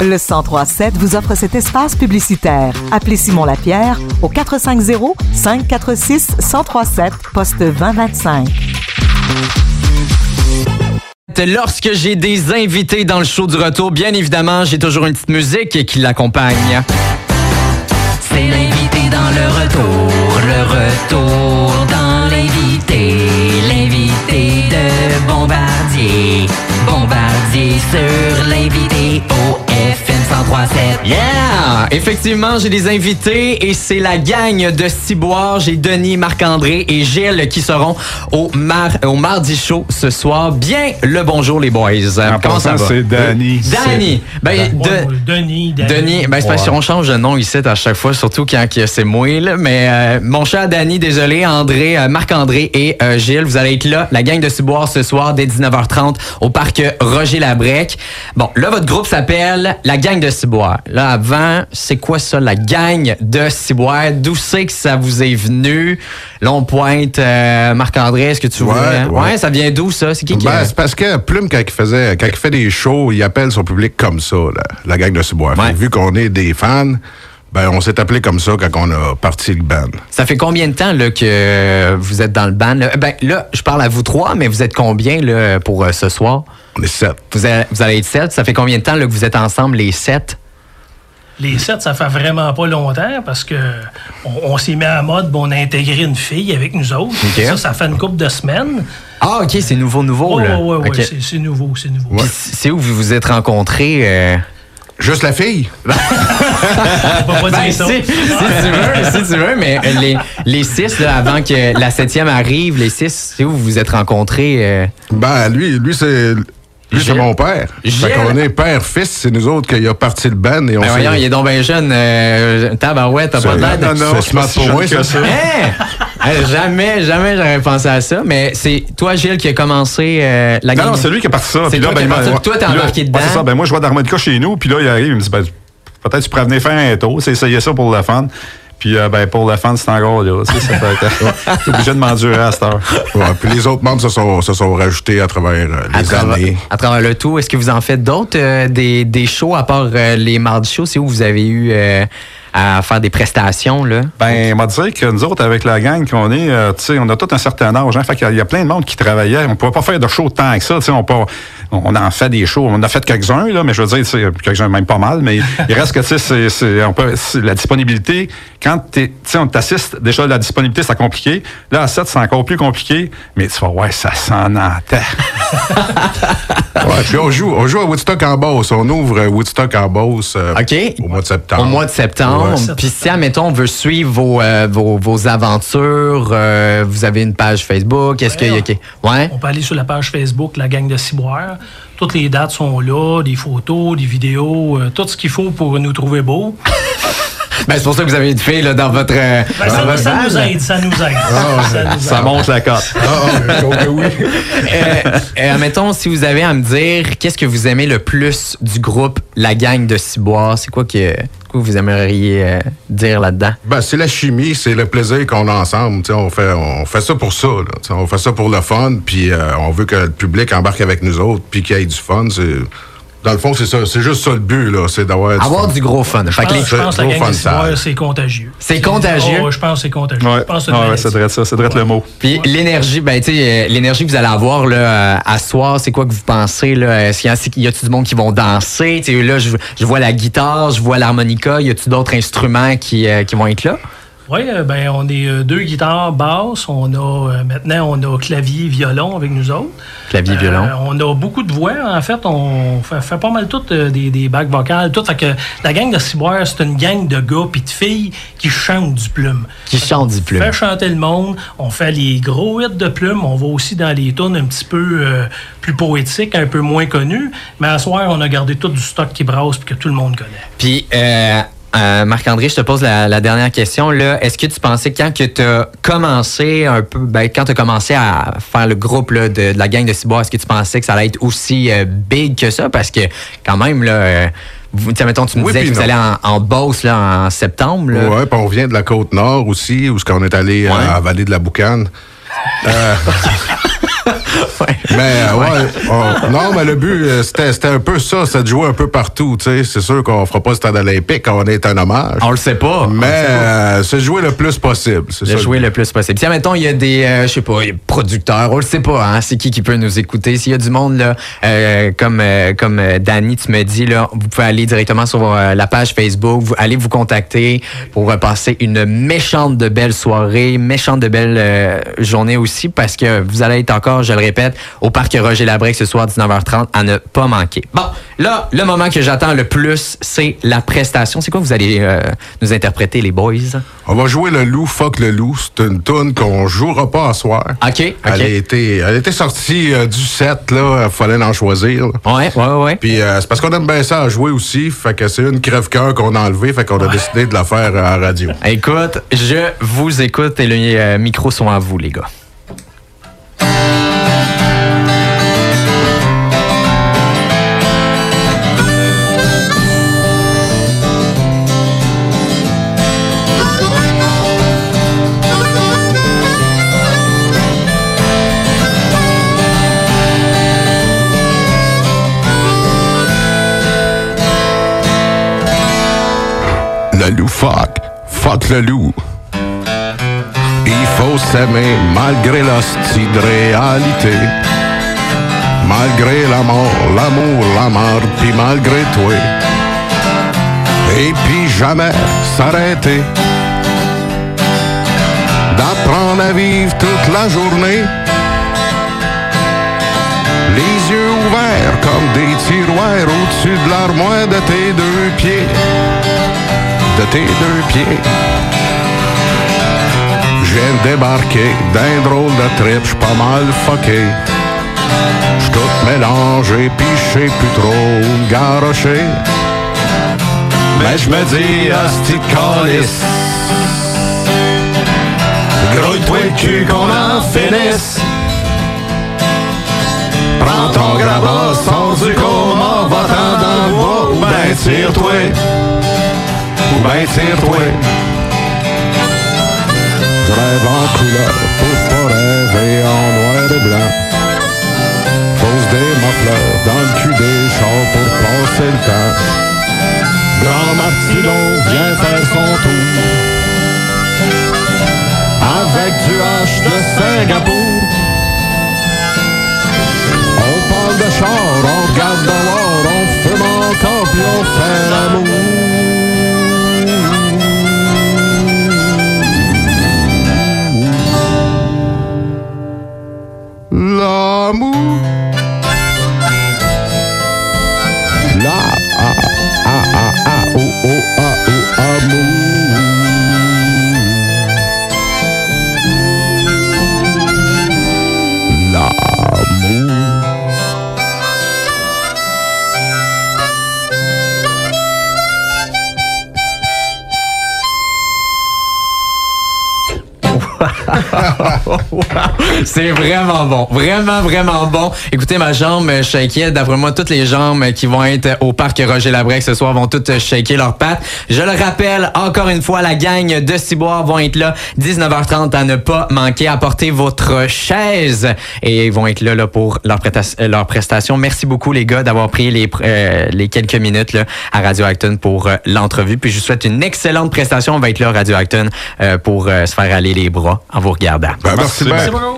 Le 1037 vous offre cet espace publicitaire. Appelez Simon Lapierre au 450 546 1037 poste 2025. Lorsque j'ai des invités dans le show du retour, bien évidemment, j'ai toujours une petite musique qui l'accompagne. C'est l'invité dans le retour, le retour dans l'invité, l'invité de Bombardier, Bombardier sur l'invité au 1037. Yeah! Effectivement, j'ai des invités et c'est la gang de Ciboire. J'ai Denis, Marc-André et Gilles qui seront au, mar au Mardi Show ce soir. Bien le bonjour les boys. En Comment ça va? c'est Danny. Danny. Ben, de- Ouais, Denis, Danny. Denis, ben c'est parce qu'on change de nom ici à chaque fois, surtout quand c'est moi. Là. Mais euh, mon cher Danny, désolé, André, euh, Marc-André et euh, Gilles, vous allez être là, la gang de Ciboire ce soir dès 19h30 au parc Roger Labrec. Bon, là, votre groupe s'appelle la gang de Ciboire. Là, avant, c'est quoi ça, la gang de Ciboire? D'où c'est que ça vous est venu? Là, on pointe euh, Marc-André, est-ce que tu Ouais, vois? ouais. ça vient d'où ça? C'est qui qui Ben, a- c'est parce que Plume, quand il, faisait, quand il fait des shows, il appelle son public comme ça, la, la gang de Ciboire. Ouais. Vu qu'on est des fans, ben, on s'est appelé comme ça quand on a parti le band. Ça fait combien de temps là, que vous êtes dans le band? Là? Ben, là, je parle à vous trois, mais vous êtes combien là, pour euh, ce soir? On est sept. Vous allez, vous allez être sept. Ça fait combien de temps là, que vous êtes ensemble, les sept? Les sept, ça fait vraiment pas longtemps parce que on, on s'est mis à mode, bon, on a intégré une fille avec nous autres. Ça, ça fait une couple de semaines. Ah, OK, c'est nouveau, nouveau. Ouais, là. ouais, ouais, OK. ouais, c'est- nouveau, c'est nouveau. C'est où vous vous êtes rencontrés? euh? Juste la fille? On peut pas Ben, dire si, ça. si tu veux, si tu veux, mais euh, les, les six, là, avant que la septième arrive, les six, c'est où vous vous êtes rencontrés? euh? Ben, lui, lui c'est. Lui, c'est mon père. Fait qu'on est père-fils, c'est nous autres qui a parti le band et on Ben voyons, il est donc bien jeune. Euh, tabarouette, t'as pas l'air de... non, non, c'est smart pour moi, ça. Hein? Hey, jamais, jamais j'aurais pensé à ça. Mais c'est toi, Gilles, qui a commencé euh, la Non, game. non, c'est lui qui a parti ça. C'est Puis toi là, qui ben, toi, t'es embarqué ouais, dedans. c'est ça. Ben, moi, je vois d'harmonica chez nous. Puis là, il arrive, il me dit, peut-être tu pourrais venir faire un tour. C'est essayer ça pour le fun. Puis, euh, ben, pour le fun, c'est encore là. Ça que- T'es obligé de m'endurer à cette heure. Ouais, puis les autres membres se sont, se sont rajoutés à travers euh, à les travers, années. à travers le tout. Est-ce que vous en faites d'autres, euh, des, des shows, à part euh, les mardis shows? C'est où vous avez eu euh, à faire des prestations, là? Ben, on m'a dit que nous autres, avec la gang qu'on est, euh, tu sais, on a tout un certain âge. Hein, fait qu'il y a- il y a plein de monde qui travaillait. On pouvait pas faire de shows tant que ça. Tu sais, on, peut- on en fait des shows. On en a fait quelques-uns, là, mais je veux dire, c'est quelques-uns même pas mal. Mais il reste que, tu sais, c'est- c'est- on peut- la disponibilité. Quand t'es- tu sais, on t'assiste, déjà, la disponibilité, c'est compliqué. Là, à 7, c'est encore plus compliqué. Mais tu vas, ouais, ça s'en entend. Ouais, puis on joue, on joue à Woodstock en Beauce. On ouvre Woodstock en Beauce euh, OK. au mois de septembre. Au mois de septembre. Ouais. Puis si, admettons, on veut suivre vos, euh, vos, vos aventures, euh, vous avez une page Facebook, est-ce qu'il y a... Ouais, Ouais. On peut aller sur la page Facebook, la gang de Ciboire. Toutes les dates sont là, des photos, des vidéos, euh, tout ce qu'il faut pour nous trouver beaux. Ben, c'est pour ça que vous avez une fille là, dans votre, euh, Ben, dans ça, votre ça nous aide, ça nous aide. ça nous Ça aide. monte la cote. Ah, ah, oh que oui. Euh, euh, mettons, si vous avez à me dire, qu'est-ce que vous aimez le plus du groupe La Gang de Ciboire? C'est quoi que, vous aimeriez euh, dire là-dedans? Ben, c'est la chimie, c'est le plaisir qu'on a ensemble. On fait, on fait ça pour ça. là. On fait ça pour le fun, puis euh, on veut que le public embarque avec nous autres, puis qu'il y ait du fun. C'est- Dans le fond, c'est ça. C'est juste ça le but, là. C'est d'avoir du Avoir fun. du gros fun. Fait que les- Je pense que la gang c'est contagieux. C'est contagieux? Oh, je pense que c'est contagieux. Ouais, Je pense que ouais, c'est ouais, c'est vrai ça. C'est vrai le mot. Puis l'énergie, ben tu sais, euh, l'énergie que vous allez avoir là euh, à soir, c'est quoi que vous pensez là? Est-ce qu'il y a, a-tu du monde qui vont danser? Tu sais, là, je, je vois la guitare, je vois l'harmonica. Y a-tu d'autres instruments qui, euh, qui vont être là? Oui, ben on est euh, deux guitares basses. On a euh, maintenant on a clavier, violon avec nous autres. Clavier, violon. Euh, on a beaucoup de voix. En fait, on fait, fait pas mal toutes euh, des, des bacs vocales. Tout. Fait que la gang de Ciboire, c'est une gang de gars puis de filles qui chantent du plume. Qui chantent du plume. On fait chanter le monde. On fait les gros hits de plume. On va aussi dans les tunes un petit peu euh, plus poétiques, un peu moins connus. Mais à soir, on a gardé tout du stock qui brasse puis que tout le monde connaît. Puis euh, euh, Marc-André, je te pose la, la dernière question là. Est-ce que tu pensais quand que tu as commencé un peu, ben, quand tu as commencé à faire le groupe là, de, de la gang de Ciboire, est-ce que tu pensais que ça allait être aussi euh, big que ça? Parce que quand même là. euh, vous, mettons, tu me Oui, disais que vous allez en, en Beauce là, en septembre. Ouais, puis on vient de la côte nord aussi, où qu'on est allé euh, Ouais. à la vallée de la Boucane. Mais euh, ouais, on- non, mais le but, euh, c'était un peu ça, c'est de jouer un peu partout. tu sais. C'est sûr qu'on fera pas le stade olympique, on est un hommage. On le sait pas. Mais euh, c'est jouer le plus possible. C'est de ça. jouer le plus possible. Si, admettons, il y a des, euh, je sais pas, producteurs, on le sait pas, hein, c'est qui qui peut nous écouter. S'il y a du monde, là, euh, comme, comme Danny, tu me dis, là, vous pouvez aller directement sur la page Facebook, vous, allez vous contacter pour passer une méchante de belle soirée, méchante de belle journée aussi, parce que vous allez être encore, je le répète, au parc Roger Labrec ce soir, 19h30, à ne pas manquer. Bon, là, le moment que j'attends le plus, c'est la prestation. C'est quoi vous allez euh, nous interpréter, les boys? On va jouer le loup, fuck le loup. C'est une tune qu'on jouera pas à soir. OK. Elle, a été, elle a été sortie euh, du set, là. Il fallait en choisir. là. Ouais, ouais, ouais. Puis euh, c'est parce qu'on aime bien ça à jouer aussi. Fait que c'est une crève-cœur qu'on a enlevée. Fait qu'on a décidé de la faire à la radio. Écoute, je vous écoute et les micros sont à vous, les gars. Le fuck, fuck le loup. Il faut s'aimer malgré l'hostie de réalité. Malgré la mort, l'amour, la mort, puis malgré toi. Et puis jamais s'arrêter. D'apprendre à vivre toute la journée. Les yeux ouverts comme des tiroirs au-dessus de l'armoire de tes deux pieds de tes deux pieds. De débarquer d'un drôle de trip, j'suis pas mal fucké. J'suis tout mélangé, pis j'sais plus trop où me garrocher. Mais je me dis, de calice. Grouille-toi le cul qu'on en finisse. Prends ton grabat, sors du coma, va-t'en dans le bois, ben tire-toi ben tire-toi. Je rêve en couleur pour pas rêver en noir et blanc. Pose des muffleurs dans le cul des chars pour passer le temps. Grand Martino vient faire son tour. Avec du H de Singapour. C'est vraiment bon. Vraiment, vraiment bon. Écoutez, ma jambe, suis inquiet. D'après moi, toutes les jambes qui vont être au parc Roger Labrec ce soir vont toutes shaker leurs pattes. Je le rappelle, encore une fois, la gang de Ciboire vont être là 19h30 à ne pas manquer. Apportez votre chaise et ils vont être là, là pour leur, euh, leur prestation. Merci beaucoup, les gars, d'avoir pris les, euh, les quelques minutes là, à Radio Acton pour euh, l'entrevue. Puis je vous souhaite une excellente prestation. On va être là, Radio Acton, euh, pour euh, se faire aller les bras vous regardant. Ben, merci, Merci bien.